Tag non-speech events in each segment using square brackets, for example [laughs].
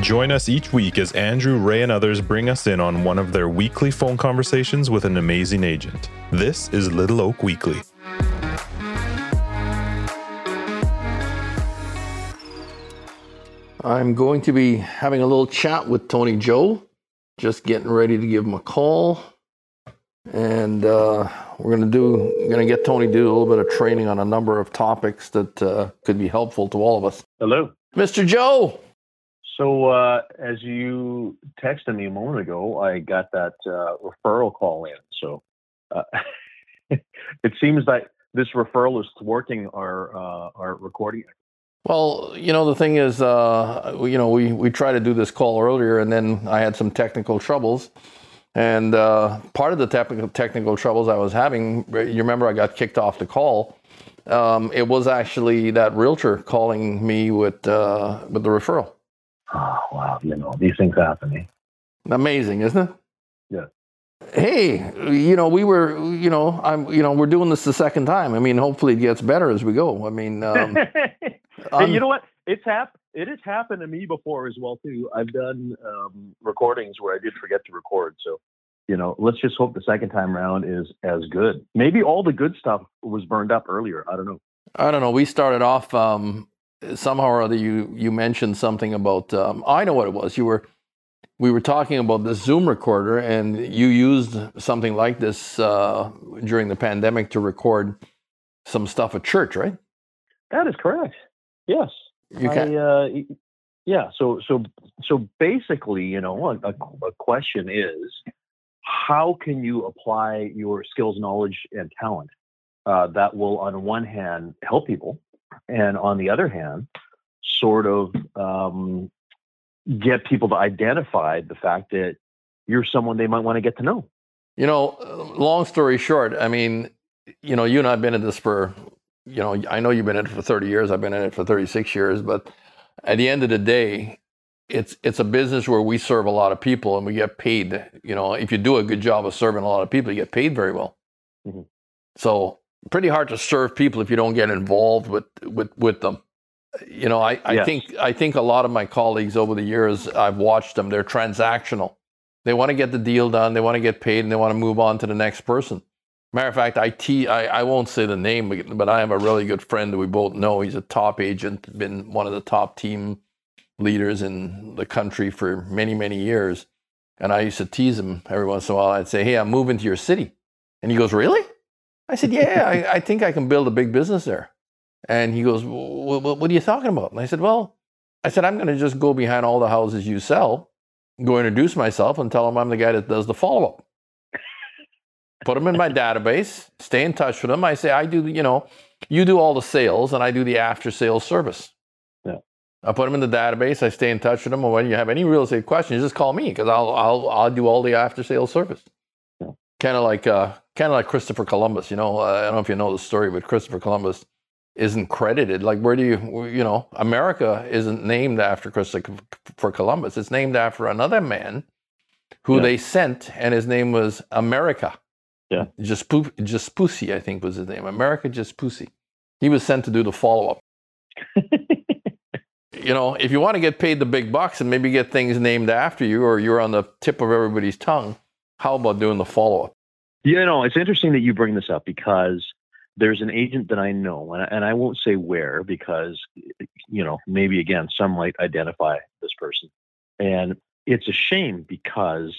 Join us each week as Andrew, Ray, and others bring us in on one of their weekly phone conversations with an amazing agent. This is Little Oak Weekly. I'm going to be having a little chat with Tony Joe, just getting ready to give him a call. And uh, we're going to do, we're going to get Tony to do a little bit of training on a number of topics that uh, could be helpful to all of us. Hello. Mr. Joe. So, uh, as you texted me a moment ago, I got that uh, referral call in. So, uh, [laughs] it seems that this referral is thwarting our uh, our recording. Well, you know, the thing is, uh, you know, we, we tried to do this call earlier and then I had some technical troubles. And uh, part of the technical, technical troubles I was having, you remember I got kicked off the call. Um, it was actually that realtor calling me with, with the referral. Oh, wow. You know, these things happen. Eh? Amazing, isn't it? Yeah. Hey, you know, we were, you know, I'm, you know, we're doing this the second time. I mean, hopefully it gets better as we go. I mean, [laughs] um, you know what? It's hap- It has happened to me before as well too. I've done um, recordings where I did forget to record. So, you know, let's just hope the second time around is as good. Maybe all the good stuff was burned up earlier. I don't know. I don't know. We started off um, somehow or other. You you mentioned something about. Um, I know what it was. You were we were talking about the Zoom recorder, and you used something like this uh, during the pandemic to record some stuff at church, right? That is correct. Yes. You can. I, uh, yeah. So so so basically, you know, a, a question is, how can you apply your skills, knowledge, and talent uh, that will, on one hand, help people, and on the other hand, sort of um, get people to identify the fact that you're someone they might want to get to know. You know, long story short, I mean, you know, you and I've been in this for you know, I know you've been in it for 30 years. I've been in it for 36 years. But at the end of the day, it's it's a business where we serve a lot of people and we get paid. You know, if you do a good job of serving a lot of people, you get paid very well. Mm-hmm. So pretty hard to serve people if you don't get involved with with with them. You know, I, I Yes. think I think a lot of my colleagues over the years, I've watched them. They're transactional. They want to get the deal done. They want to get paid, and they want to move on to the next person. Matter of fact, I, te- I, I won't say the name, but- but I have a really good friend that we both know. He's a top agent, been one of the top team leaders in the country for many, many years. And I used to tease him every once in a while. I'd say, Hey, I'm moving to your city. And he goes, Really? I said, Yeah, I, I think I can build a big business there. And he goes, "Wh- wh- What are you talking about? And I said, Well, I said, I'm going to just go behind all the houses you sell, go introduce myself, and tell them I'm the guy that does the follow up put them in my database, stay in touch with them. I say, I do, you know, you do all the sales and I do the after sales service. Yeah. I put them in the database. I stay in touch with them. And when you have any real estate questions, just call me because I'll, I'll, I'll do all the after sales service. Kind of like, uh, kind of like Christopher Columbus. You know, uh, I don't know if you know the story, but Christopher Columbus isn't credited. Like, where do you, you know, America isn't named after Christopher Columbus. It's named after another man who Yeah. they sent, and his name was Amerigo. Yeah. Just Pussy, I think was his name. Amerigo Vespucci. He was sent to do the follow up. [laughs] you know, if you want to get paid the big bucks and maybe get things named after you or you're on the tip of everybody's tongue, how about doing the follow up? You know, it's interesting that you bring this up because there's an agent that I know, and I, and I won't say where because, you know, maybe again, some might identify this person. And it's a shame because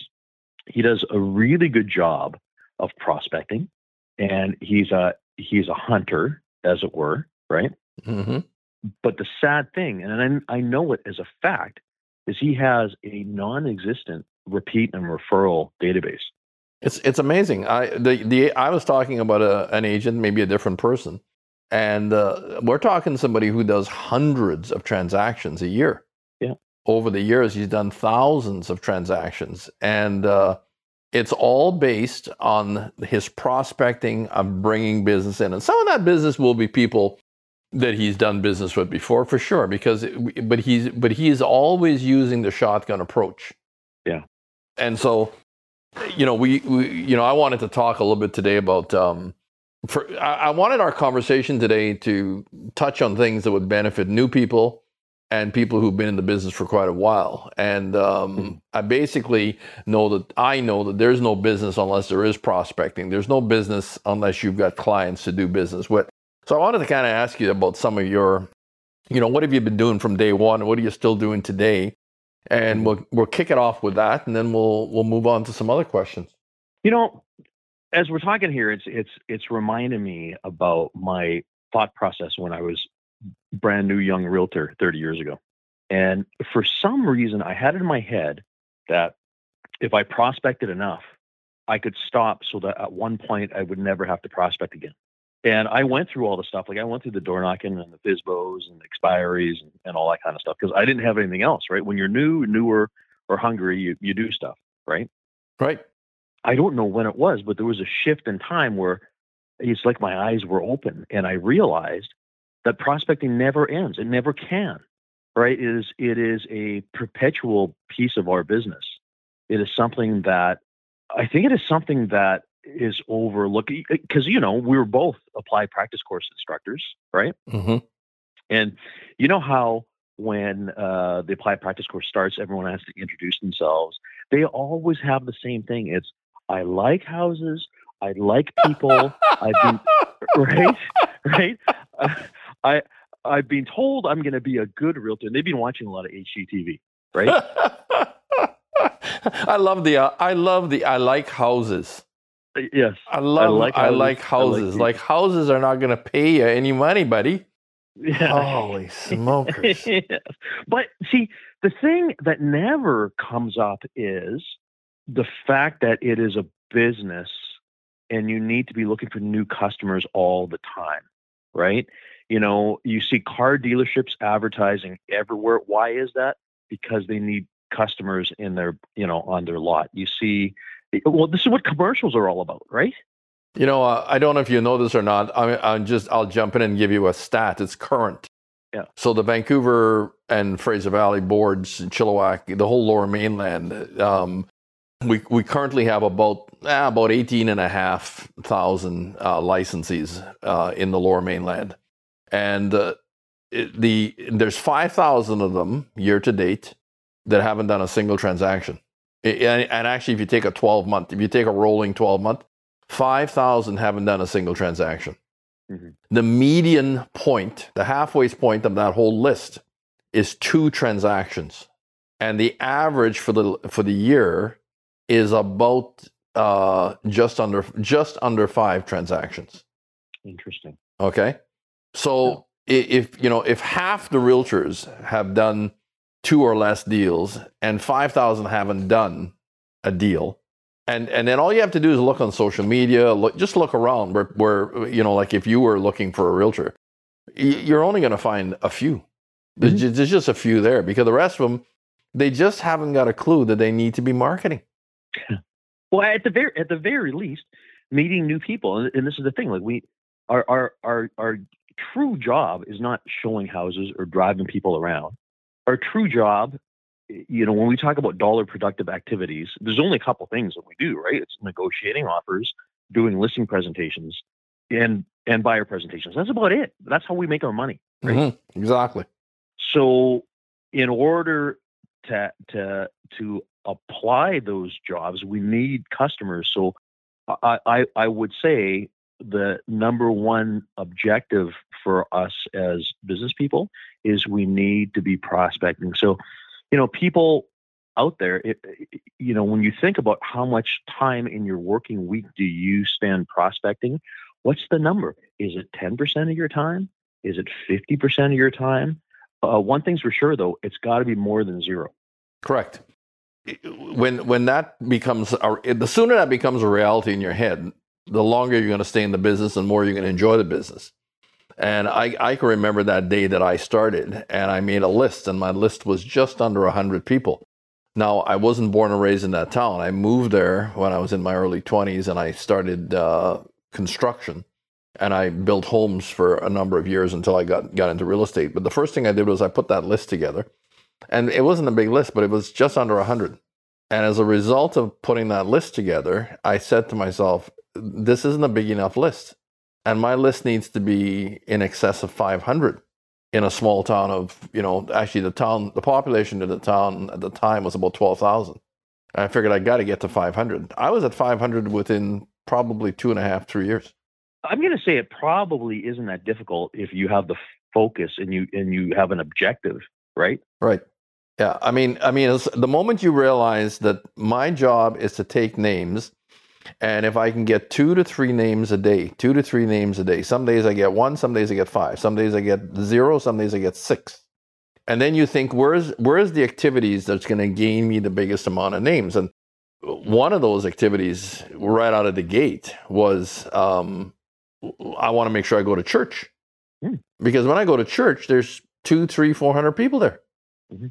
he does a really good job of prospecting and he's a he's a hunter as it were right Mm-hmm. but the sad thing and I, I know it as a fact is he has a non-existent repeat and referral database It's it's amazing. I the the I was talking about a, an agent, maybe a different person, and uh, we're talking somebody who does hundreds of transactions a year. Yeah. Over the years, he's done thousands of transactions, and uh, it's all based on his prospecting of bringing business in, and some of that business will be people that he's done business with before, for sure. Because, but he's but he is always using the shotgun approach. Yeah. And so you know, we, we, you know, I wanted to talk a little bit today about. Um, for I, I wanted our conversation today to touch on things that would benefit new people and people who've been in the business for quite a while. And um, Mhm. I basically know that I know that there's no business unless there is prospecting. There's no business unless you've got clients to do business with. So I wanted to kind of ask you about some of your, you know, what have you been doing from day one? What are you still doing today? And mm-hmm. we'll we'll kick it off with that, and then we'll we'll move on to some other questions. You know, as we're talking here, it's it's it's reminding me about my thought process when I was brand new young realtor 30 years ago. And for some reason, I had it in my head that if I prospected enough, I could stop so that at one point I would never have to prospect again. And I went through all the stuff. Like I went through the door knocking and the FISBOs and the expiries and, and all that kind of stuff because I didn't have anything else, right? When you're new, newer, or hungry, you, you do stuff, right? Right. I don't know when it was, but there was a shift in time where it's like my eyes were open and I realized that prospecting never ends. It never can. Right? It is it is a perpetual piece of our business. It is something that I think it is something that is overlooked because you know we were both applied practice course instructors, right? Mm-hmm. And you know how when uh, the applied practice course starts, everyone has to introduce themselves. They always have the same thing. It's I like houses. I like people. I've been [laughs] [laughs] right, right. Uh, [laughs] I I've been told I'm going to be a good realtor, and they've been watching a lot of HGTV, right? I love the uh, I love the I like houses. Yes, I love I like like, houses. I like houses. like houses are not going to pay you any money, buddy. yeah. Holy smokers! yes. [laughs] But see, the thing that never comes up is the fact that it is a business and you need to be looking for new customers all the time, right? You know, you see car dealerships advertising everywhere. Why is that? Because they need customers in their, you know, on their lot. You see, well, this is what commercials are all about, right? You know, uh, I don't know if you know this or not. I, I'm just I'll jump in and give you a stat. It's current. Yeah. So the Vancouver and Fraser Valley boards, Chilliwack, the whole Lower Mainland, um, we we currently have about ah, about eighteen and a half thousand uh, licensees uh, in the Lower Mainland, and uh, it, the there's five thousand of them year to date that haven't done a single transaction. And, and actually, if you take a twelve month, if you take a rolling twelve month, five thousand haven't done a single transaction. Mhm. The median point, the halfway point of that whole list, is two transactions, and the average for the for the year is about uh, just under just under five transactions. Interesting. Okay, so i if you know if half the realtors have done two or less deals, and five thousand haven't done a deal, and and then all you have to do is look on social media, look, just look around where where you know like if you were looking for a realtor, you're only going to find a few. There's, mm-hmm. ju- there's just a few there because the rest of them, they just haven't got a clue that they need to be marketing. Well, at the very at the very least, meeting new people, and, and this is the thing. Like we, our our our our true job is not showing houses or driving people around. Our true job, you know, when we talk about dollar productive activities, there's only a couple things that we do, right? It's negotiating offers, doing listing presentations, and and buyer presentations. That's about it. That's how we make our money. Right. Mhm, Exactly. So, in order to to to apply those jobs, we need customers. So, I I, I would say the number one objective for us as business people is we need to be prospecting. So, you know, people out there, it, you know, when you think about how much time in your working week do you spend prospecting, what's the number? Is it 10% of your time? Is it 50% of your time? Uh, one thing's for sure, though, it's got to be more than zero. Correct. When when that becomes a, the sooner that becomes a reality in your head, the longer you're going to stay in the business and more you're going to enjoy the business. And I, I can remember that day that I started and I made a list and my list was just under 100 people. Now, I wasn't born and raised in that town. I moved there when I was in my early 20s and I started uh, construction and I built homes for a number of years until I got, got into real estate. But the first thing I did was I put that list together and it wasn't a big list, but it was just under 100. And as a result of putting that list together, I said to myself, this isn't a big enough list. And my list needs to be in excess of 500. in a small town of, you know, actually the town, the population of the town at the time was about 12,000. I figured I got to get to 500. I was at 500 within probably two and a half, three years. I'm going to say it probably isn't that difficult if you have the focus and you and you have an objective, right? Right. Yeah. I mean, I mean, the moment you realize that my job is to take names, and if I can get two to three names a day, two to three names a day, some days I get one, some days I get five, some days I get zero, some days I get six. And then you think, where's where's the activities that's going to gain me the biggest amount of names? And one of those activities right out of the gate was um, I want to make sure I go to church. Mm. Because when I go to church, there's two, three, four hundred people there. Mm-hmm.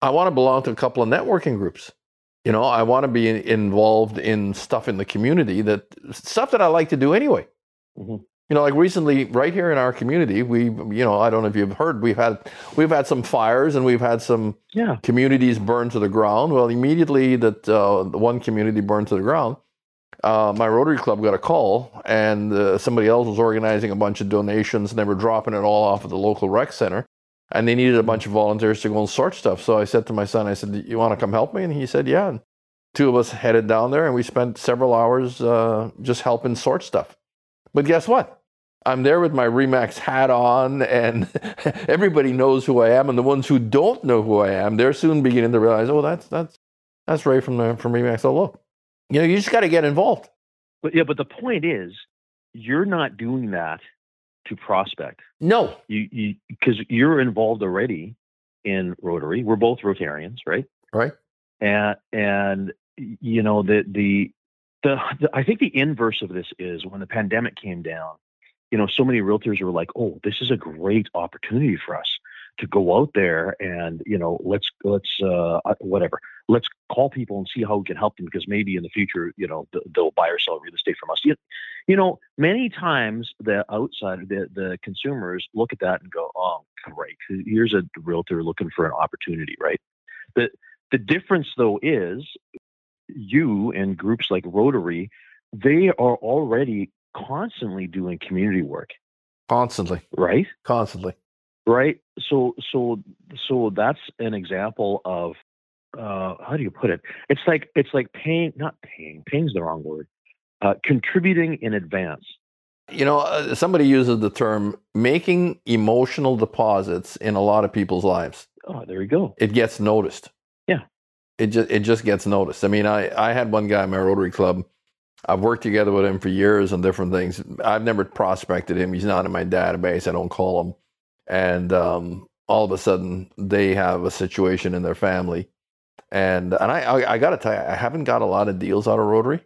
I want to belong to a couple of networking groups. You know, I want to be involved in stuff in the community that stuff that I like to do anyway. Mm-hmm. You know, like recently, right here in our community, we, you know, I don't know if you've heard, we've had we've had some fires and we've had some yeah. communities burned to the ground. Well, immediately that uh, one community burned to the ground, uh, my Rotary Club got a call, and uh, somebody else was organizing a bunch of donations, and they were dropping it all off at the local rec center, and they needed a bunch of volunteers to go and sort stuff. So I said to my son, I said, "You want to come help me?" And he said, "Yeah." And two of us headed down there, and we spent several hours uh, just helping sort stuff. But guess what? I'm there with my Remax hat on, and [laughs] everybody knows who I am. And the ones who don't know who I am, they're soon beginning to realize, "Oh, that's that's that's Ray from the from Remax." Oh, look you know, you just got to get involved. But yeah, but the point is, you're not doing that to prospect. No, you because you, are involved already in Rotary. We're both Rotarians, right? Right. And and you know the the the, the I think the inverse of this is when the pandemic came down. You know, so many realtors were like, "Oh, this is a great opportunity for us to go out there and you know let's let's uh, whatever. Let's call people and see how we can help them because maybe in the future you know they'll buy or sell real estate from us. You, you know many times the outside the the consumers look at that and go oh great. Here's a realtor looking for an opportunity right? The the difference though is you and groups like rotary they are already constantly doing community work. Constantly. Right? Constantly right? So so so that's an example of uh, how do you put it? It's like it's like paying not paying paying's the wrong word uh, contributing in advance. You know uh, somebody uses the term making emotional deposits in a lot of people's lives. Oh there you go. It gets noticed. Yeah. It just it just gets noticed. I mean i i had one guy in my rotary club. I've worked together with him for years on different things. I've never prospected him. He's not in my database. I don't call him and um, all of a sudden they have a situation in their family. And and I I, I got to tell you, I haven't got a lot of deals out of Rotary,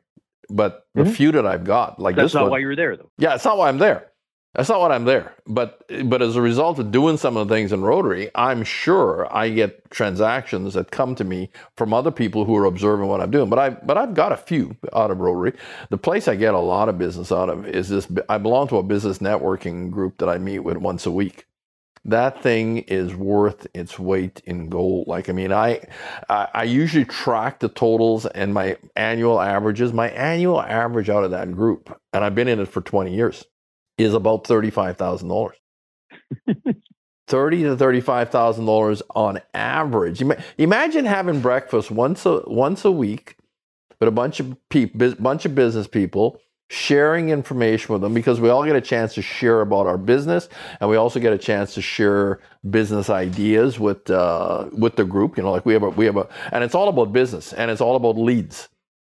but the mm-hmm. few that I've got, like that's this not one, why you're there, though. Yeah, it's not why I'm there. That's not what I'm there. But but as a result of doing some of the things in Rotary, I'm sure I get transactions that come to me from other people who are observing what I'm doing. But I but I've got a few out of Rotary. The place I get a lot of business out of is this. I belong to a business networking group that I meet with once a week that thing is worth its weight in gold. Like, I mean, I, I, I usually track the totals and my annual averages. My annual average out of that group, and I've been in it for 20 years, is about $35,000. [laughs] Thirty to thirty-five thousand dollars on average. Imagine having breakfast once a once a week with a bunch of people, bunch of business people, sharing information with them because we all get a chance to share about our business and we also get a chance to share business ideas with uh, with the group you know like we have a we have a and it's all about business and it's all about leads.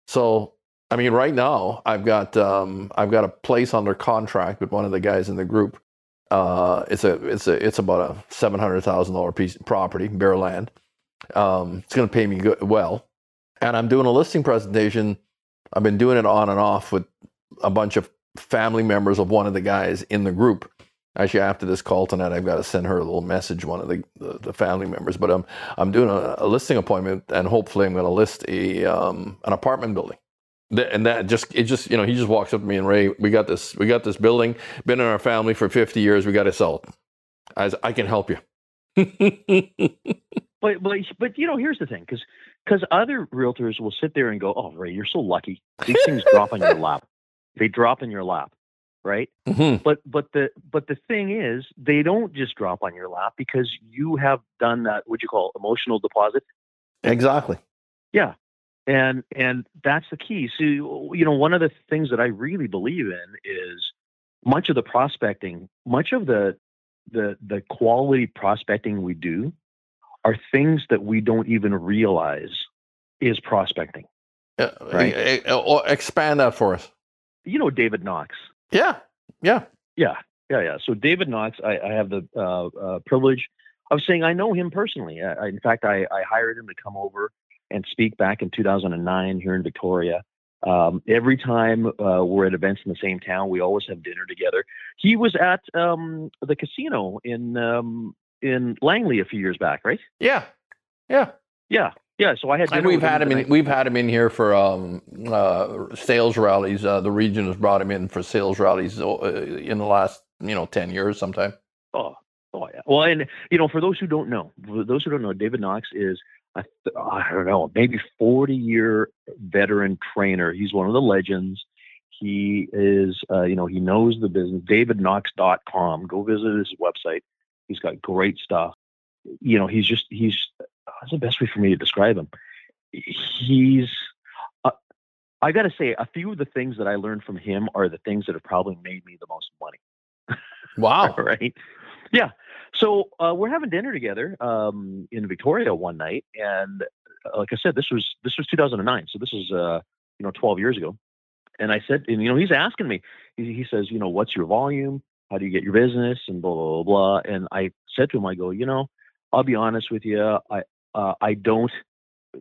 So i mean right now i've got um, i've got a place under contract with one of the guys in the group. Uh, it's a it's a it's about a seven hundred thousand dollar piece property bare land. Um, it's going to pay me good, well. And i'm doing a listing presentation. I've been doing it on and off with a bunch of family members of one of the guys in the group. Actually, after this call tonight, I've got to send her a little message, one of the, the, the family members. But I'm, I'm doing a, a listing appointment, and hopefully, I'm going to list a um, an apartment building. And that just it just you know he just walks up to me and Ray, we got this we got this building, been in our family for 50 years. We got to sell it. As I can help you. [laughs] but but but you know here's the thing because because other realtors will sit there and go, oh Ray, you're so lucky. These things drop on your lap they drop in your lap. right? Mhm. But but the but the thing is, they don't just drop on your lap because you have done that. What you call emotional deposit, Exactly. Yeah, and and that's the key. So you know, one of the things that I really believe in is much of the prospecting, much of the the the quality prospecting we do are things that we don't even realize is prospecting. Uh, Right. eh, expand that for us. You know, David Knox. Yeah. Yeah. Yeah, yeah, yeah. So David Knox, I, I have the uh, uh, privilege of saying I know him personally. I, I- in fact, I, I hired him to come over and speak back in 2009 here in Victoria. Um, every time uh, we're at events in the same town, we always have dinner together. He was at um, the casino in um, in Langley a few years back, right? Yeah. Yeah. Yeah, yeah. So I had And we've had him in. We've had him in here for um, uh, sales rallies. Uh, the region has brought him in for sales rallies uh, in the last, you know, ten years. Sometime. Oh, oh yeah. Well, and you know, for those who don't know, for those who don't know, David Knox is a I don't know, maybe 40 year veteran trainer. He's one of the legends. He is, uh, you know, he knows the business. DavidKnox.com. Go visit his website. He's got great stuff. You know, he's just he's that's the best way for me to describe him. He's. Uh, I got to say, a few of the things that I learned from him are the things that have probably made me the most money. Wow. [laughs] right? Yeah. So uh, we're having dinner together um, in Victoria one night, and uh, like I said, this was this was 2009, so this was uh, you know 12 years ago. And I said, and you know, he's asking me. He, he says, you know, what's your volume? How do you get your business? And blah blah blah. blah. And I said to him, I go, you know, I'll be honest with you, I uh, I don't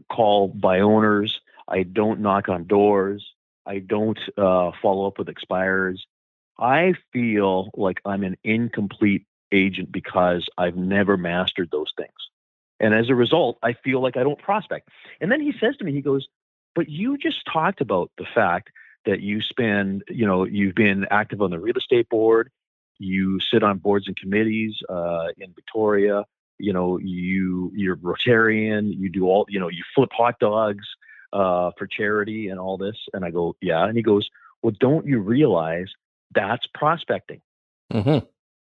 call by owners. I don't knock on doors. I don't uh, follow up with expires. I feel like I'm an incomplete agent because I've never mastered those things. And as a result, I feel like I don't prospect. And then he says to me, he goes, But you just talked about the fact that you spend, you know, you've been active on the real estate board, you sit on boards and committees uh, in Victoria, you know, you you're Rotarian, you do all, you know, you flip hot dogs uh, for charity and all this. And I go, Yeah. And he goes, Well, don't you realize that's prospecting? hmm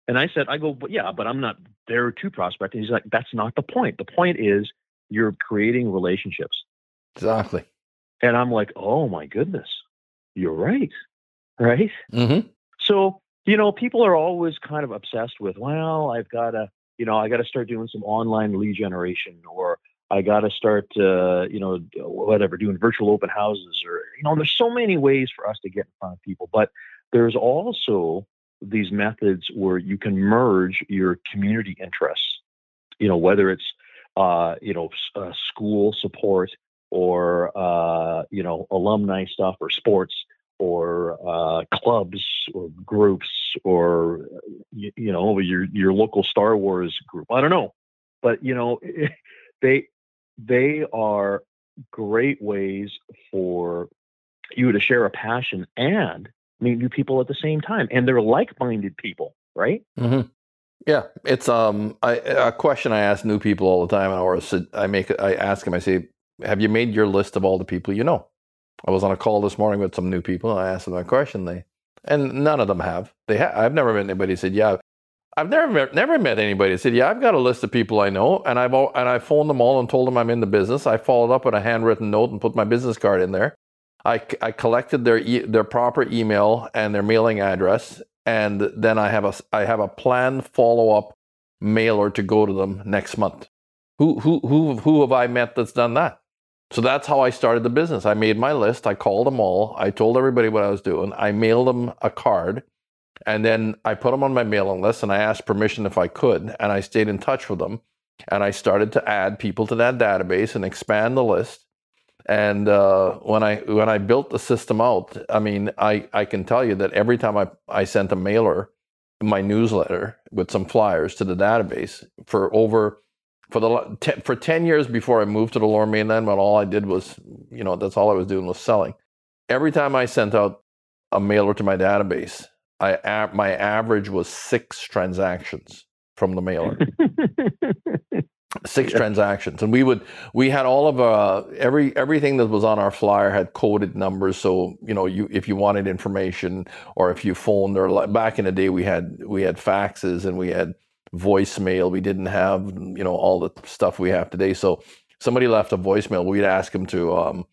And I said, I go, but yeah, but I'm not there to prospect. And he's like, that's not the point. The point is you're creating relationships. Exactly. And I'm like, oh my goodness, you're right. Right. hmm So, you know, people are always kind of obsessed with, well, I've got to, you know, I got to start doing some online lead generation or I got to start, uh, you know, whatever, doing virtual open houses or, you know, there's so many ways for us to get in front of people. But there's also these methods where you can merge your community interests, you know, whether it's, uh, you know, uh, school support or, uh, you know, alumni stuff or sports or uh, clubs or groups or, you, you know, your, your local Star Wars group. I don't know. But, you know, [laughs] they, they are great ways for you to share a passion and meet new people at the same time and they're like-minded people right hmm Yeah, it's um I, a question I ask new people all the time, or I make I ask them. I say, "Have you made your list of all the people you know?" I was on a call this morning with some new people, and I asked them a question. They and none of them have. They ha- I've never met anybody who said, "Yeah." I've never met, never met anybody who said, "Yeah, I've got a list of people I know," and I've al- and I phoned them all and told them I'm in the business. I followed up with a handwritten note and put my business card in there. I, I collected their e- their proper email and their mailing address, and then I have a I have a planned follow up mailer to go to them next month. Who who who who have I met that's done that? So that's how I started the business. I made my list. I called them all. I told everybody what I was doing. I mailed them a card, and then I put them on my mailing list. And I asked permission if I could, and I stayed in touch with them. And I started to add people to that database and expand the list. And uh, when I when I built the system out, I mean, I, I can tell you that every time I, I sent a mailer, my newsletter with some flyers to the database for over for the te- for ten years before I moved to the Lower Mainland, when all I did was you know that's all I was doing was selling. Every time I sent out a mailer to my database, I a- my average was six transactions from the mailer. six [laughs] Yeah. transactions and we would we had all of uh every everything that was on our flyer had coded numbers so you know you if you wanted information or if you phoned or like back in the day we had we had faxes and we had voicemail we didn't have you know all the stuff we have today so somebody left a voicemail we'd ask them to um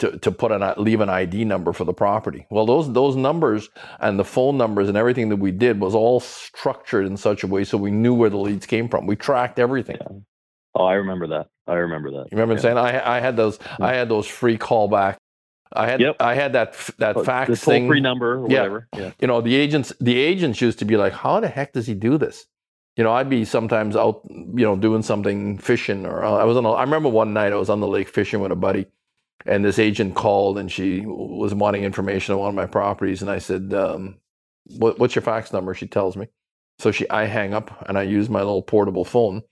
to, to put an leave an ID number for the property. Well, those those numbers and the phone numbers and everything that we did was all structured in such a way so we knew where the leads came from. We tracked everything. Oh, I remember that. I remember that. You remember Yeah. saying I I had those I had those free callback. I had Yep. I had that that Oh, fax the thing. free number or Yeah. whatever. Yeah. You know the agents the agents used to be like, how the heck does he do this? You know, I'd be sometimes out, you know, doing something fishing, or uh, I was on. A, I remember one night I was on the lake fishing with a buddy, and this agent called and she was wanting information on one of my properties, and I said, um, what, "What's your fax number?" She tells me. So she, I hang up and I use my little portable phone.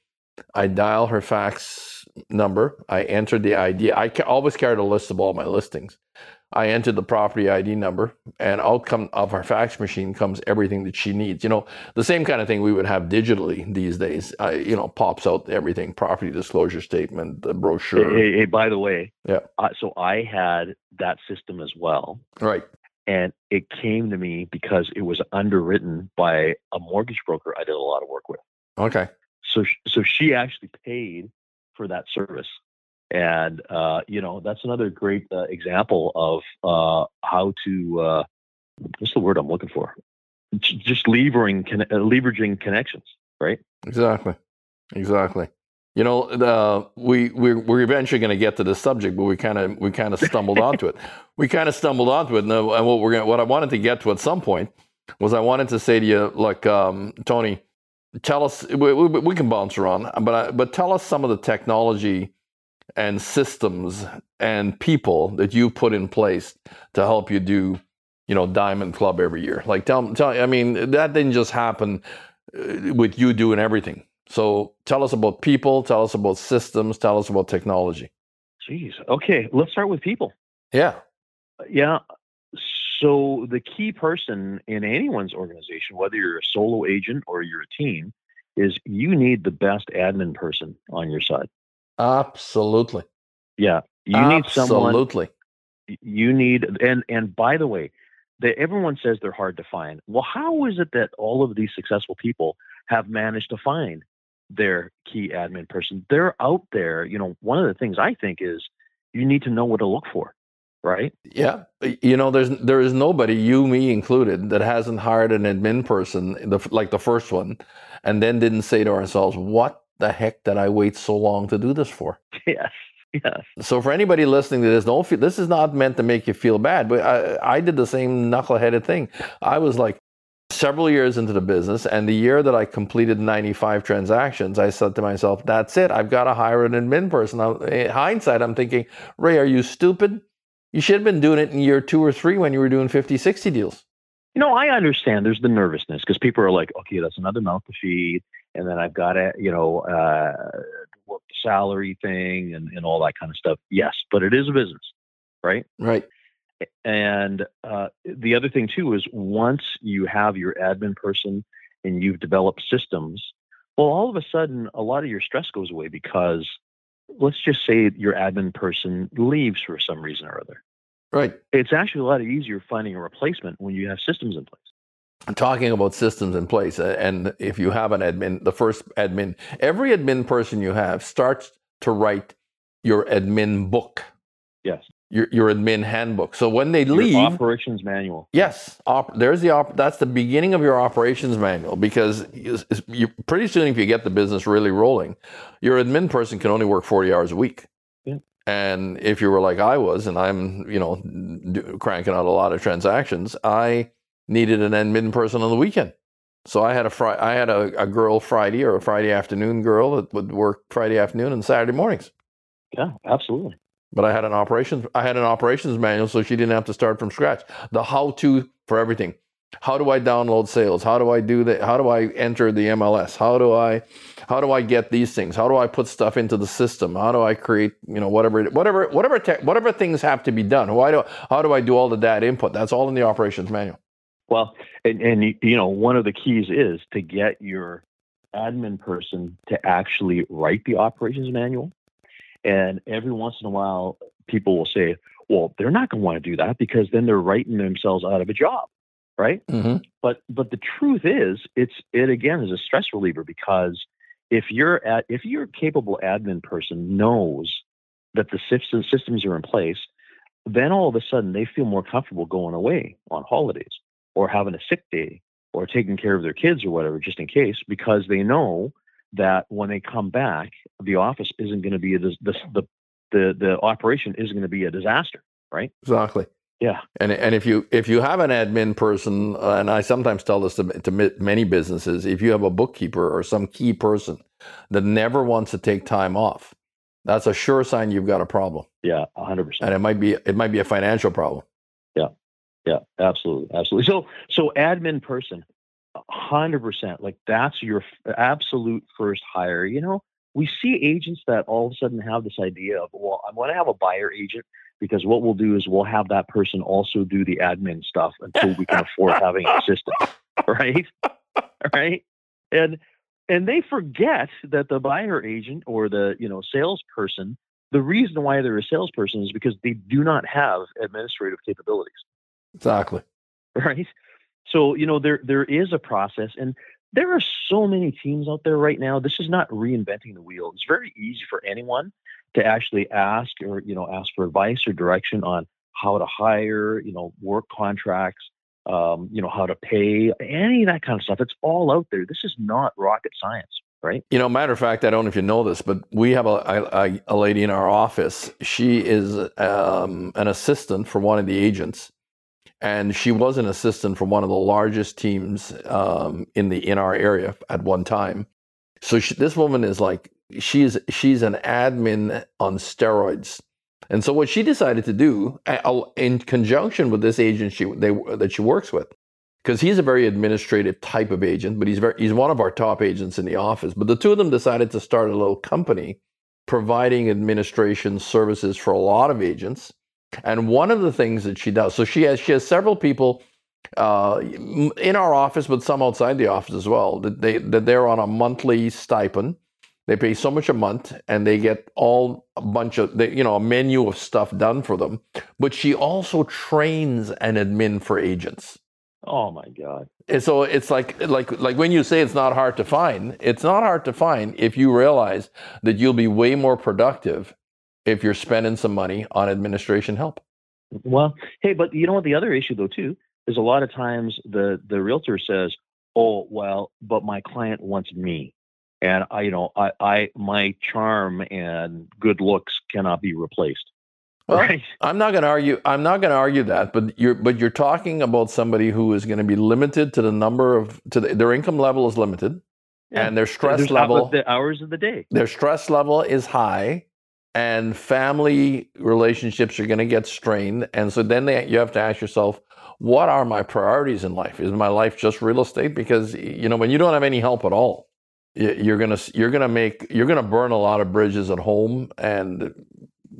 I dial her fax number. I enter the ID. I ca- always carried a list of all my listings. I entered the property ID number, and out come of her fax machine comes everything that she needs. You know, the same kind of thing we would have digitally these days. I, you know, pops out everything: property disclosure statement, the brochure. Hey, hey, hey, by the way, Yeah. Uh, so I had that system as well, Right. and it came to me because it was underwritten by a mortgage broker I did a lot of work with. Okay. So, so she actually paid for that service, and uh, you know that's another great uh, example of uh, how to. What's the word I'm looking for? Just levering, leveraging connections, right? Exactly. Exactly. You know, the, we we're, we're eventually going to get to this subject, but we kind of we kind of stumbled onto it. We kind of stumbled onto it, and, and what we're going what I wanted to get to at some point was I wanted to say to you, like um, Tony, tell us we, we, we can bounce around, but I, but tell us some of the technology and systems and people that you put in place to help you do, you know, Diamond Club every year. Like tell tell I mean that didn't just happen uh, with you doing everything. So tell us about people, tell us about systems, tell us about technology. Jeez. Okay, let's start with people. Yeah. Yeah. So the key person in anyone's organization, whether you're a solo agent or you're a team, is you need the best admin person on your side. Absolutely. Yeah. You need someone Absolutely. you need and and by the way, they, everyone says they're hard to find. Well, how is it that all of these successful people have managed to find their key admin person? They're out there. You know, one of the things I think is you need to know what to look for, right? Yeah, you know, there's there is nobody, you, me included, that hasn't hired an admin person, the, like the first one, and then didn't say to ourselves, "What the heck did I wait so long to do this for?" [laughs] Yes. Yes. So for anybody listening to this, don't feel this is not meant to make you feel bad, but I, I did the same knuckleheaded thing. I was like several years into the business, and the year that I completed 95 transactions, I said to myself, "That's it. I've got to hire an admin person." Now, in hindsight, I'm thinking, Ray, are you stupid? You should have been doing it in year two or three when you were doing 50, 60 deals. You know, I understand there's the nervousness because people are like, okay, that's another mouth to feed. And then I've got to, you know, uh, work the salary thing and, and all that kind of stuff. Yes, but it is a business, right? Right. And uh, the other thing too is once you have your admin person and you've developed systems, well, all of a sudden, a lot of your stress goes away because let's just say your admin person leaves for some reason or other. Right. It's actually a lot easier finding a replacement when you have systems in place. Talking about systems in place uh, and if you have an admin the first admin every admin person you have starts to write your admin book Yes. your, your admin handbook so when they Your leave operations manual. yes op, there's the op, that's the beginning of your operations manual because you, you, pretty soon if you get the business really rolling your admin person can only work 40 hours a week Yeah. and if you were like i was and i'm you know do, cranking out a lot of transactions i needed an admin person on the weekend. So I had a fri- I had a, a girl Friday or a Friday afternoon girl that would work Friday afternoon and Saturday mornings. Yeah, absolutely. But I had an operations I had an operations manual so she didn't have to start from scratch. The how to for everything. How do I download sales? How do I do that? How do I enter the MLS? How do I how do I get these things? How do I put stuff into the system? How do I create, you know, whatever whatever whatever tech, whatever things have to be done? Why do how do I do all the data input? That's all in the operations manual. Well, and, and you- know, one of the keys is to get your admin person to actually write the operations manual. And every once in a while, people will say, well, they're not going to want to do that because then they're writing themselves out of a job, right? Mm-hmm. But but the truth is, it's it again is a stress reliever because if you're at if your capable admin person knows that the systems systems are in place, then all of a sudden they feel more comfortable going away on holidays or having a sick day or taking care of their kids or whatever, just in case, because they know that when they come back, the office isn't going to be a, the, the the the operation isn't going to be a disaster, right? Exactly. Yeah. And and if you if you have an admin person, uh, and I sometimes tell this to, to many businesses, if you have a bookkeeper or some key person that never wants to take time off, that's a sure sign you've got a problem. Yeah, hundred percent. And it might be it might be a financial problem. Yeah, absolutely, absolutely. So so admin person, hundred percent. Like that's your absolute first hire. You know, we see agents that all of a sudden have this idea of, well, I'm going to have a buyer agent because what we'll do is we'll have that person also do the admin stuff until we can afford having an assistant, [laughs] right? [laughs] right? And and they forget that the buyer agent or the you know salesperson, the reason why they're a salesperson is because they do not have administrative capabilities. Exactly. [laughs] Right. So you know there there is a process, and there are so many teams out there right now. This is not reinventing the wheel. It's very easy for anyone to actually ask or you know ask for advice or direction on how to hire, you know, work contracts, um, you know, how to pay, any of that kind of stuff. It's all out there. This is not rocket science, right? You know, matter of fact, I don't know if you know this, but we have a, a, a lady in our office. She is um, an assistant for one of the agents and she was an assistant for one of the largest teams um, in the in our area at one time. So she, this woman is like she's she's an admin on steroids. And so what she decided to do, in conjunction with this agent she they, that she works with, because he's a very administrative type of agent, but he's very he's one of our top agents in the office. But the two of them decided to start a little company providing administration services for a lot of agents and one of the things that she does, so she has she has several people uh, in our office, but some outside the office as well. That they that they're on a monthly stipend. They pay so much a month, and they get all a bunch of they, you know a menu of stuff done for them. But she also trains and admin for agents. Oh my God! And so it's like like like when you say it's not hard to find, it's not hard to find if you realize that you'll be way more productive if you're spending some money on administration help. Well, hey, but you know what? The other issue, though, too, is a lot of times the the realtor says, "Oh, well, but my client wants me, and I, you know, I, I, my charm and good looks cannot be replaced." Well, [laughs] right? I'm not going to argue. I'm not going to argue that, but you're but you're talking about somebody who is going to be limited to the number of to the, their income level is limited, yeah. and their stress There's level the hours of the day. Their stress level is high, and family relationships are going to get strained. And so then they, you have to ask yourself, what are my priorities in life? Is my life just real estate? Because you know, when you don't have any help at all, you're gonna you're gonna make you're gonna burn a lot of bridges at home, and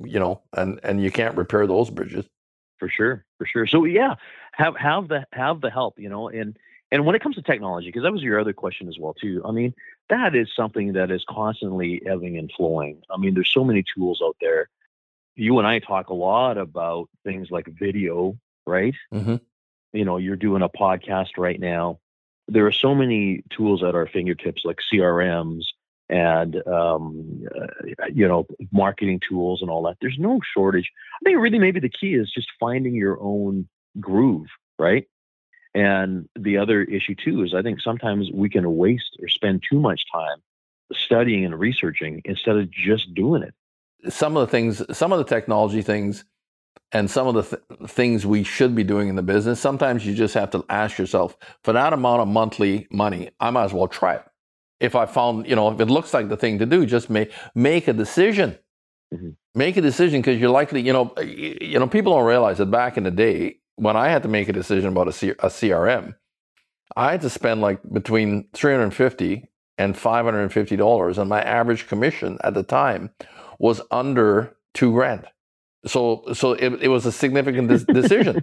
you know, and and you can't repair those bridges. For sure, for sure. So yeah, have have the have the help, you know, and and when it comes to technology, because that was your other question as well too. I mean, that is something that is constantly ebbing and flowing. I mean, there's so many tools out there. You and I talk a lot about things like video, right? Mm-hmm. You know, you're doing a podcast right now. There are so many tools at our fingertips, like CRMs and um, uh, you know, marketing tools and all that. There's no shortage. I think really maybe the key is just finding your own groove, right? And the other issue too is I think sometimes we can waste or spend too much time studying and researching instead of just doing it. Some of the things, some of the technology things, and some of the th- things we should be doing in the business, sometimes you just have to ask yourself, for that amount of monthly money, I might as well try it. If I found, you know, if it looks like the thing to do, just make make a decision. Mm-hmm. Make a decision because you're likely, you know, you know, people don't realize that back in the day, when I had to make a decision about a, C- a CRM, I had to spend like between 350 and $550 and my average commission at the time was under 2 grand. So so it, it was a significant [laughs] decision.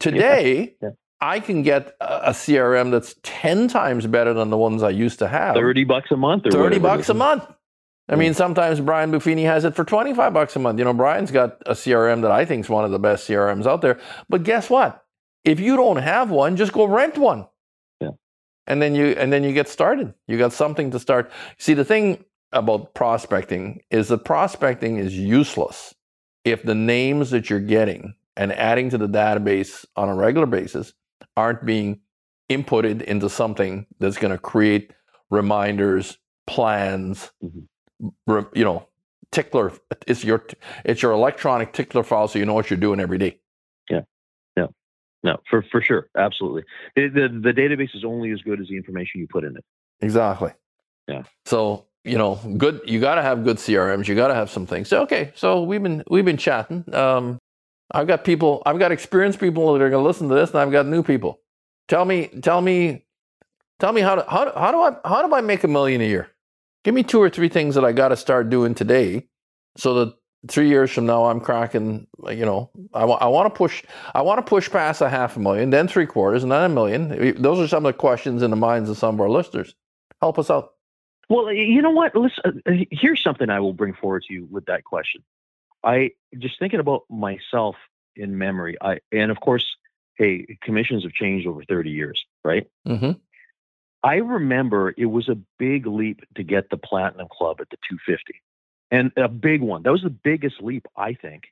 Today, yeah. Yeah. I can get a CRM that's 10 times better than the ones I used to have. 30 bucks a month or 30 bucks a month. I mean, sometimes Brian Buffini has it for 25 bucks a month. You know, Brian's got a CRM that I think is one of the best CRMs out there. But guess what? If you don't have one, just go rent one. Yeah. And then you and then you get started. You got something to start. See, the thing about prospecting is that prospecting is useless if the names that you're getting and adding to the database on a regular basis aren't being inputted into something that's going to create reminders, plans, Mhm. You know, tickler. It's your it's your electronic tickler file, so you know what you're doing every day. Yeah, yeah, no, for, for sure. Absolutely. The, the, the database is only as good as the information you put in it. Exactly. Yeah. So you know, good. You got to have good CRMs. You got to have some things. So, okay. So we've been we've been chatting. Um, I've got people. I've got experienced people that are going to listen to this, and I've got new people. Tell me. Tell me. Tell me how to how, how do I how do I make a million a year? Give me two or three things that I got to start doing today, so that three years from now I'm cracking. You know, I, wa- I want to push. I want to push past a half a million, then three quarters, and then a million. Those are some of the questions in the minds of some of our listeners. Help us out. Well, you know what? Listen, uh, here's something I will bring forward to you with that question. I just thinking about myself in memory. I and of course, hey, commissions have changed over 30 years, right? Mm-hmm. I remember it was a big leap to get the Platinum Club at the 250, and a big one. That was the biggest leap, I think.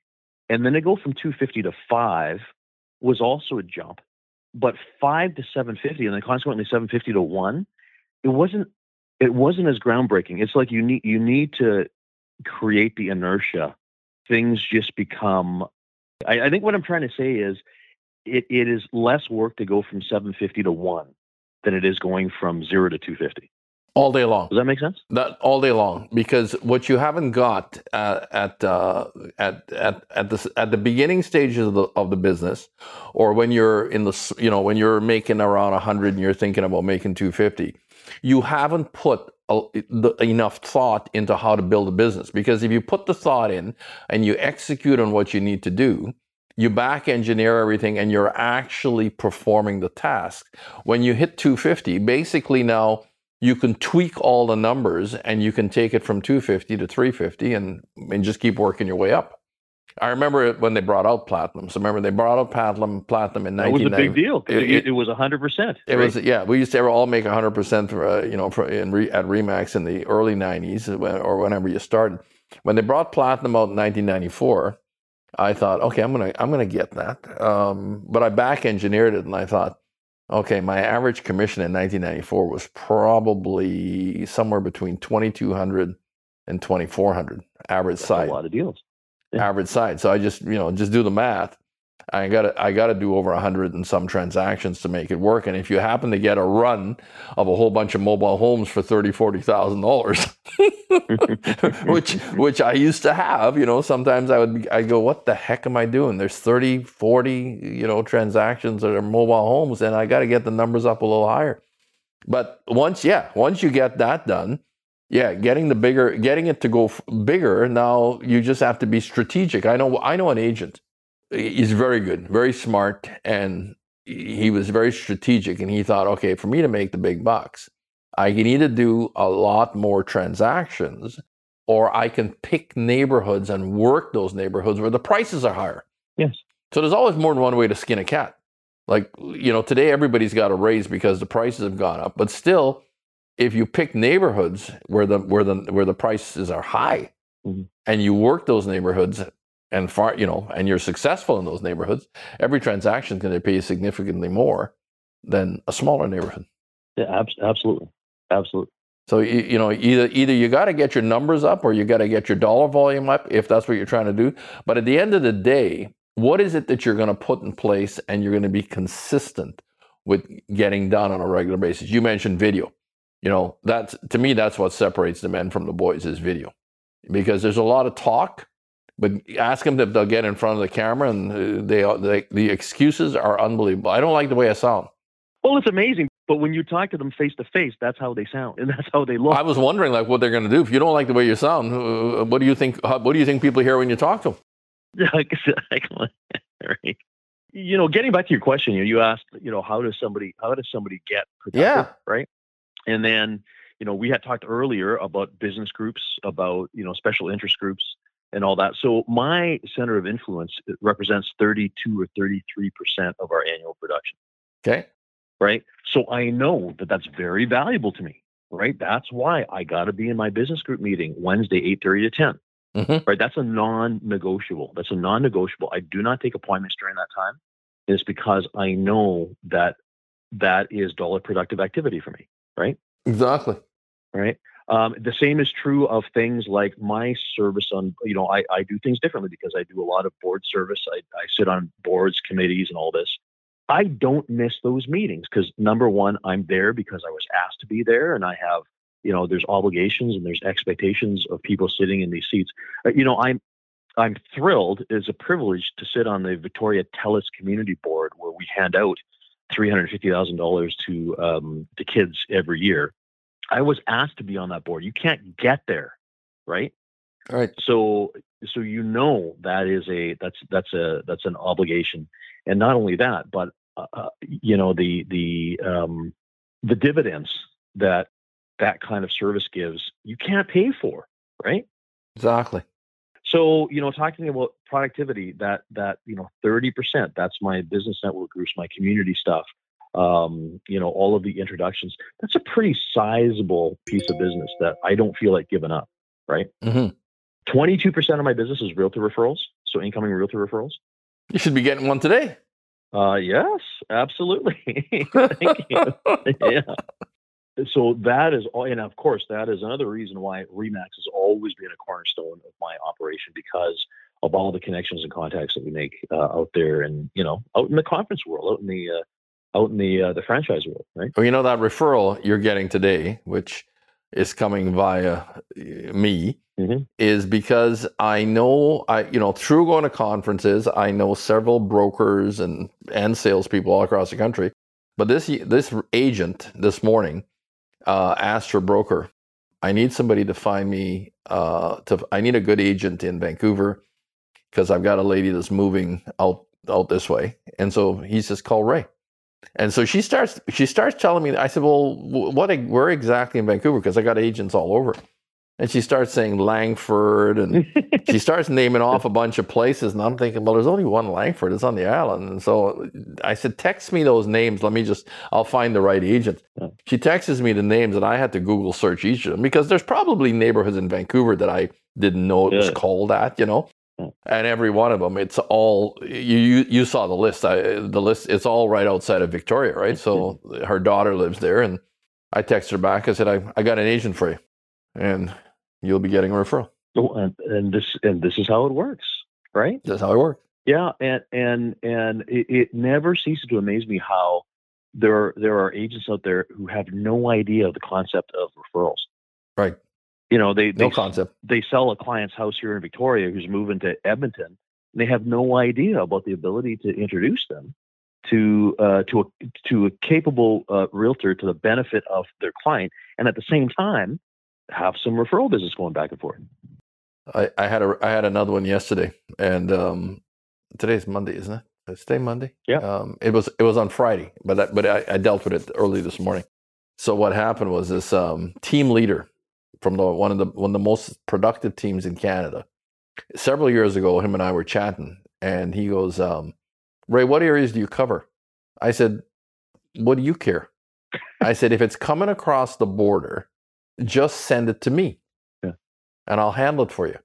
And then to go from 250 to five was also a jump, but five to 750, and then consequently 750 to one, it wasn't. It wasn't as groundbreaking. It's like you need you need to create the inertia. Things just become. I, I think what I'm trying to say is, it, it is less work to go from 750 to one than it is going from zero to 250. All day long. Does that make sense? That all day long, because what you haven't got uh, at uh, at at at the at the beginning stages of the of the business, or when you're in the you know when you're making around hundred and you're thinking about making two fifty, you haven't put a, the, enough thought into how to build a business. Because if you put the thought in and you execute on what you need to do, you back engineer everything, and you're actually performing the task. When you hit two fifty, basically now you can tweak all the numbers and you can take it from 250 to 350 and, and just keep working your way up. I remember it when they brought out platinum. So remember they brought out platinum platinum in 1990. It was a big deal. It- It, it- was 100%. It was yeah. We used to ever all make 100 percent, uh, you know, for, in re, at Remax in the early 90s uh, or whenever you started. When they brought platinum out in 1994, I thought, okay, I'm gonna I'm gonna get that. Um, but I back engineered it, and I thought, okay, my average commission in 1994 was probably somewhere between 2,200 and 2,400 average That's side a lot of deals. Yeah. average side. So I just, you know, just do the math. I got to I got to do over 100 and some transactions to make it work. And if you happen to get a run of a whole bunch of mobile homes for 30, 40,000 dollars, [laughs] which which I used to have, you know, sometimes I would I go, what the heck am I doing? There's 30, 40, you know, transactions that are mobile homes and I got to get the numbers up a little higher. But once, yeah, once you get that done, yeah, getting the bigger, getting it to go f- bigger. Now you just have to be strategic. I know, I know an agent. He's very good, very smart, and he was very strategic. And he thought, okay, for me to make the big bucks, I need to do a lot more transactions, or I can pick neighborhoods and work those neighborhoods where the prices are higher. Yes. So there's always more than one way to skin a cat. Like, you know, today everybody's got a raise because the prices have gone up, but still, if you pick neighborhoods where the where the where the prices are high Mhm. and you work those neighborhoods and far you know and you're successful in those neighborhoods every transaction is going to pay you significantly more than a smaller neighborhood Yeah, abs- absolutely. Absolutely. so you, you know either either you got to get your numbers up or you got to get your dollar volume up if that's what you're trying to do but at the end of the day what is it that you're going to put in place and you're going to be consistent with getting done on a regular basis you mentioned video you know that's to me that's what separates the men from the boys is video because there's a lot of talk but ask them if they'll get in front of the camera and uh, they, they the excuses are unbelievable i don't like the way i sound Well, it's amazing. But when you talk to them face to face, that's how they sound and [laughs] that's how they look. I was wondering, like, what they're going to do if you don't like the way you sound. uh, What do you think? What do you think people hear when you talk to them? Like, like, right. you know, getting back to your question, you know, you asked, you know, how does somebody how does somebody get productive, Yeah. right? And then, you know, we had talked earlier about business groups, about you know special interest groups, and all that. So my center of influence represents 32 or 33 percent of our annual production, Okay. right? So I know that that's very valuable to me, right? That's why I got to be in my business group meeting Wednesday, 8:30 to 10 Mhm. right? That's a non-negotiable. That's a non-negotiable. I do not take appointments during that time. It's because I know that that is dollar productive activity for me, right? Exactly. Right. Um, the same is true of things like my service on, you know, I, I do things differently because I do a lot of board service. I, I sit on boards, committees, and all this. I don't miss those meetings because number one, I'm there because I was asked to be there and I have, you know, there's obligations and there's expectations of people sitting in these seats. Uh, you know, I'm I'm thrilled. It's a privilege to sit on the Victoria Telus Community Board where we hand out three hundred fifty thousand dollars to um, to kids every year. I was asked to be on that board. You can't get there, right? All right. So so you know that is a that's that's a that's an obligation, and not only that, but uh, uh, you know the the um, the dividends that that kind of service gives, you can't pay for, right? Exactly. So, you know, talking about productivity, that that you know, thirty percent. That's my business network groups, my community stuff. Um, you know, all of the introductions. That's a pretty sizable piece of business that I don't feel like giving up. Right. hmm Twenty-two percent of my business is realtor referrals, so incoming realtor referrals. You should be getting one today. Uh, yes, absolutely. [laughs] Thank you. [laughs] yeah. So that is all, and of course, that is another reason why Remax has always been a cornerstone of my operation because of all the connections and contacts that we make uh, out there, and you know, out in the conference world, out in the uh, out in the uh, the franchise world, right? Well, you know that referral you're getting today, which is coming via uh, me, Mhm. is because I know I, you know, through going to conferences, I know several brokers and and salespeople all across the country. But this this agent this morning uh, asked her broker, "I need somebody to find me. Uh, to I need a good agent in Vancouver because I've got a lady that's moving out out this way." And so he says, "Call Ray." And so she starts she starts telling me. I said, "Well, wh- what? Where exactly in Vancouver? Because I got agents all over." And she starts saying Langford, and [laughs] she starts naming off a bunch of places. And I'm thinking, well, there's only one Langford. It's on the island. And so I said, text me those names. Let me just, I'll find the right agent. Yeah. She texts me the names, and I had to Google search each of them because there's probably neighborhoods in Vancouver that I didn't know it was called that. You know. Yeah. And every one of them, it's all you. You, saw the list. I, the list. It's all right outside of Victoria, right? So mm-hmm. her daughter lives there, and I texted her back. I said, "I, I got an agent for you, and you'll be getting a referral." Oh, and, and this and this is how it works, right? That's how it works. Yeah, and and and it, it never ceases to amaze me how there there are agents out there who have no idea of the concept of referrals. Right. You know, they No they, concept. they sell a client's house here in Victoria who's moving to Edmonton. And they have no idea about the ability to introduce them to uh, to a to a capable uh, realtor to the benefit of their client, and at the same time have some referral business going back and forth. I, I had a I had another one yesterday, and um, today's Monday, isn't it? Is today Monday? Yeah. Um, it was it was on Friday, but I, but I, I dealt with it early this morning. So what happened was this um, team leader from the one of the one of the most productive teams in Canada. Several years ago, him and I were chatting, and he goes, um, "Ray, what areas do you cover?" I said, "What do you care?" I said, "If it's coming across the border, just send it to me, Yeah. and I'll handle it for you."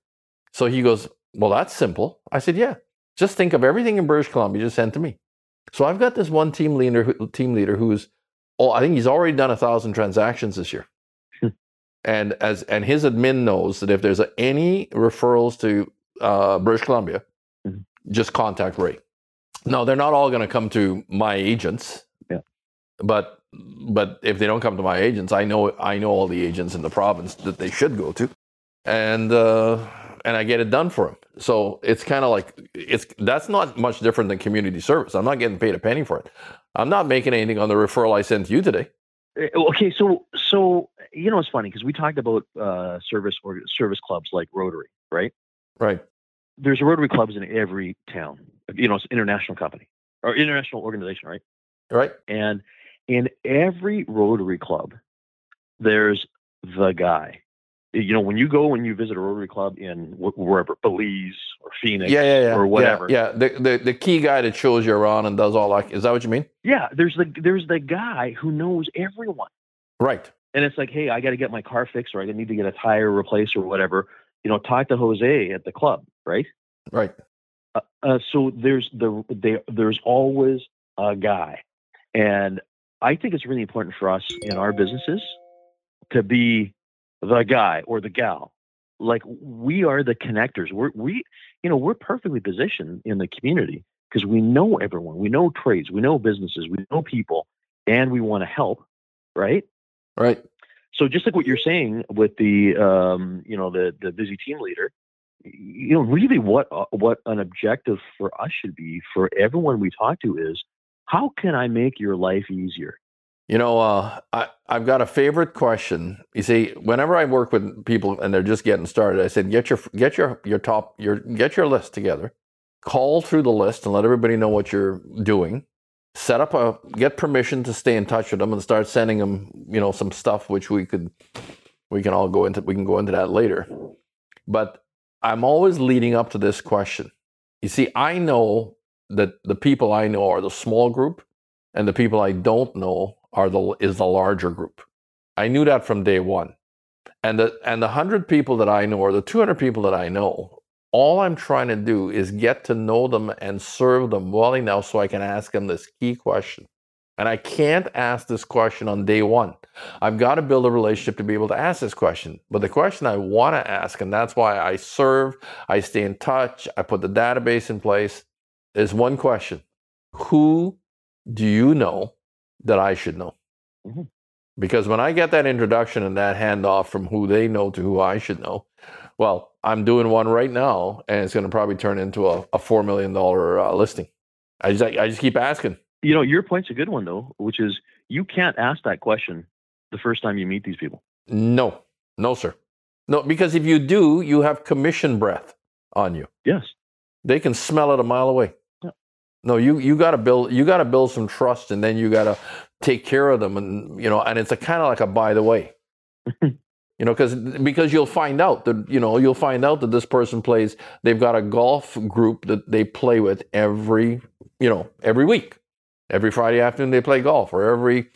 So he goes, "Well, that's simple." I said, "Yeah, just think of everything in British Columbia, just send to me." So I've got this one team leader, team leader who's, oh, I think he's already done a thousand transactions this year. And as and his admin knows that if there's any referrals to uh, British Columbia, Mhm. just contact Ray. No, they're not all going to come to my agents. Yeah. But but if they don't come to my agents, I know I know all the agents in the province that they should go to, and uh, and I get it done for them. So it's kind of like it's that's not much different than community service. I'm not getting paid a penny for it. I'm not making anything on the referral I sent you today. Uh, Okay, so so you know it's funny because we talked about uh, service or service clubs like Rotary, right? Right. There's Rotary clubs in every town. You know, it's an international company. or international organization, right? Right. And in every Rotary Club, there's the guy. You know, when you go and you visit a Rotary Club in wh- wherever Belize or Phoenix, Yeah, yeah, yeah. or whatever. Yeah, yeah. The, the the key guy that shows you around and does all that. Is that what you mean? yeah, there's the there's the guy who knows everyone. Right. And it's like, hey, I got to get my car fixed, or I need to get a tire replaced, or whatever. You know, talk to Jose at the club, right? Right. Uh, uh, so there's the there, there's always a guy, and I think it's really important for us in our businesses to be the guy or the gal. Like we are the connectors. We're we you know we're perfectly positioned in the community because we know everyone, we know trades, we know businesses, we know people, and we want to help, right? Right. so just like what you're saying with the um, you know the the busy team leader you know really what uh, what an objective for us should be for everyone we talk to is how can i make your life easier You know, uh, I, I've got a favorite question. You see, whenever I work with people and they're just getting started, I said, get your get your your top your get your list together, call through the list and let everybody know what you're doing. Set up a get permission to stay in touch with them and start sending them, you know, some stuff which we could we can all go into we can go into that later. But I'm always leading up to this question. You see, I know that the people I know are the small group and the people I don't know are the is the larger group. I knew that from day one. And the and the hundred people that I know or the two hundred people that I know, all I'm trying to do is get to know them and serve them well enough so I can ask them this key question. And I can't ask this question on day one. I've got to build a relationship to be able to ask this question. But the question I want to ask, and that's why I serve, I stay in touch, I put the database in place, is one question Who do you know that I should know? Mhm. Because when I get that introduction and that handoff from who they know to who I should know, well, I'm doing one right now, and it's going to probably turn into a, a $4 million uh, listing. I just, I just keep asking. you know your point's a good one though which is you can't ask that question the first time you meet these people No, no, sir. No, because if you do, you have commission breath on you. yes They can smell it a mile away. Yeah. No, you you got to build you got to build some trust, and then you got to take care of them, and you know, and it's a kind of like a by the way, [laughs] you know, because because you'll find out that you know you'll find out that this person plays. They've got a golf group that they play with every you know every week, every Friday afternoon they play golf, or every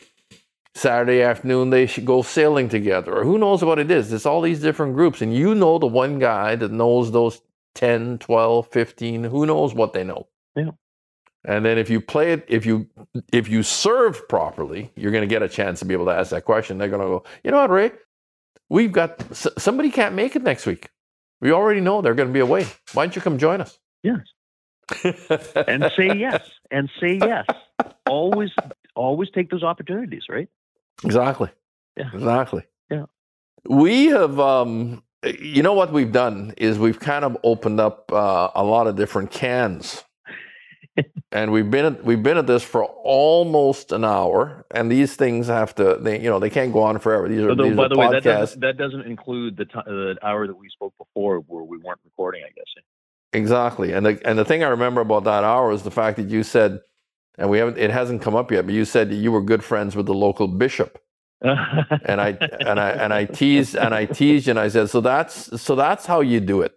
Saturday afternoon they should go sailing together, or who knows what it is. It's all these different groups, and you know the one guy that knows those 10, 12, 15, who knows what they know. Yeah. And then if you play it, if you if you serve properly, you're going to get a chance to be able to ask that question. They're going to go, you know what, Ray? We've got s- somebody can't make it next week. We already know they're going to be away. Why don't you come join us? yes [laughs] and say yes and say yes always always take those opportunities right Exactly. Yeah. Exactly. Yeah. We have, um, you know, what we've done is we've kind of opened up uh, a lot of different cans, and we've been at, we've been at this for almost an hour. And these things have to, they, you know, they can't go on forever. These are, Although, these by are the way, that doesn't, that doesn't include the, ti the hour that we spoke before where we weren't recording, I guess. Exactly. And the and the thing I remember about that hour is the fact that you said, and we haven't, it hasn't come up yet, but you said that you were good friends with the local bishop. and I and I and I [laughs] teased and I teased and I said, so that's so that's how you do it.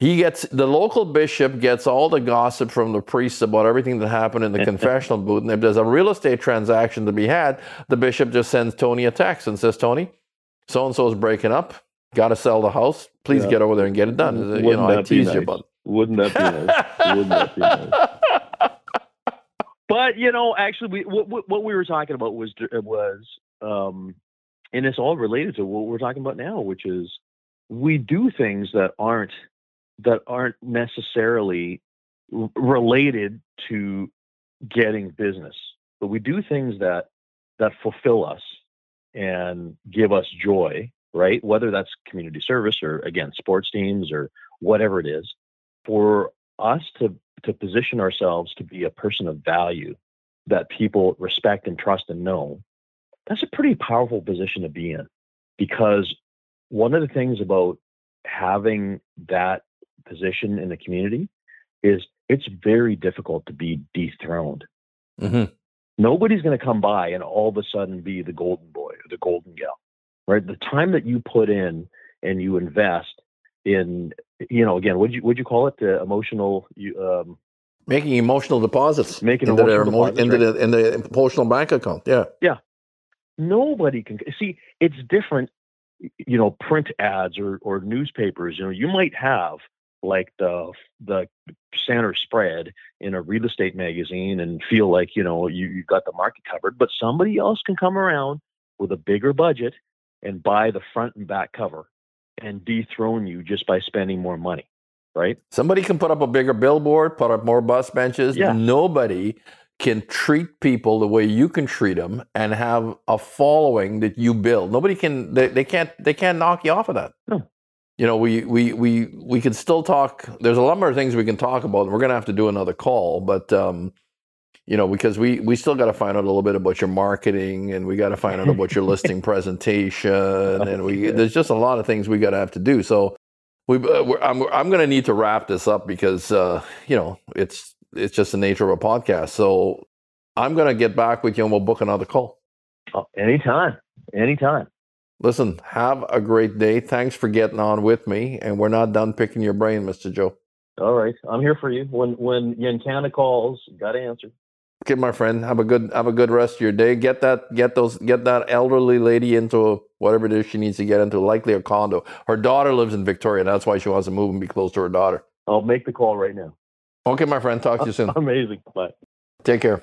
He gets the local bishop gets all the gossip from the priests about everything that happened in the [laughs] confessional booth. And if there's a real estate transaction to be had, the bishop just sends Tony a text and says, Tony, so and so is breaking up. Got to sell the house. Please Yeah. get over there and get it done. You Wouldn't know, I that be you nice? about. Wouldn't that be nice? Wouldn't that be nice? [laughs] But you know, actually, we what, what what we were talking about was was, um, and it's all related to what we're talking about now, which is we do things that aren't that aren't necessarily related to getting business, but we do things that that fulfill us and give us joy, right? Whether that's community service or again sports teams or whatever it is, for us to to position ourselves to be a person of value that people respect and trust and know, that's a pretty powerful position to be in. Because one of the things about having that position in the community is it's very difficult to be dethroned. Mhm. Nobody's going to come by and all of a sudden be the golden boy or the golden gal, right? The time that you put in and you invest in, you know, again, would you would you call it the emotional? Um, Making emotional deposits Making into their emotional emo- deposits, into the in the emotional bank account. Yeah, yeah. nobody can see. It's different, you know, print ads or or newspapers. You know, you might have like the the center spread in a real estate magazine and feel like you know you you got the market covered, but somebody else can come around with a bigger budget and buy the front and back cover and dethrone you just by spending more money, right? Somebody can put up a bigger billboard, put up more bus benches. Yeah. Nobody can treat people the way you can treat them and have a following that you build. Nobody can. They, they can't. They can't knock you off of that. No. You know, we we we we can still talk. There's a number of things we can talk about, and we're gonna have to do another call. But um, you know, because we we still got to find out a little bit about your marketing, and we got to find out about your [laughs] listing presentation, and we Yeah. there's just a lot of things we got to have to do. So we uh, we're, I'm I'm going to need to wrap this up because uh, you know it's it's just the nature of a podcast. So I'm going to get back with you and we'll book another call. Oh, anytime, anytime. Listen, have a great day. Thanks for getting on with me, and we're not done picking your brain, Mister Joe. All right, I'm here for you. When when Yankana calls, got to answer. Okay, my friend. Have a good have a good rest of your day. Get that get those get that elderly lady into whatever it is she needs to get into, likely a condo. Her daughter lives in Victoria. That's why she wants to move and be close to her daughter. I'll make the call right now. Okay, my friend. Talk to you soon. [laughs] Amazing. Bye. Take care.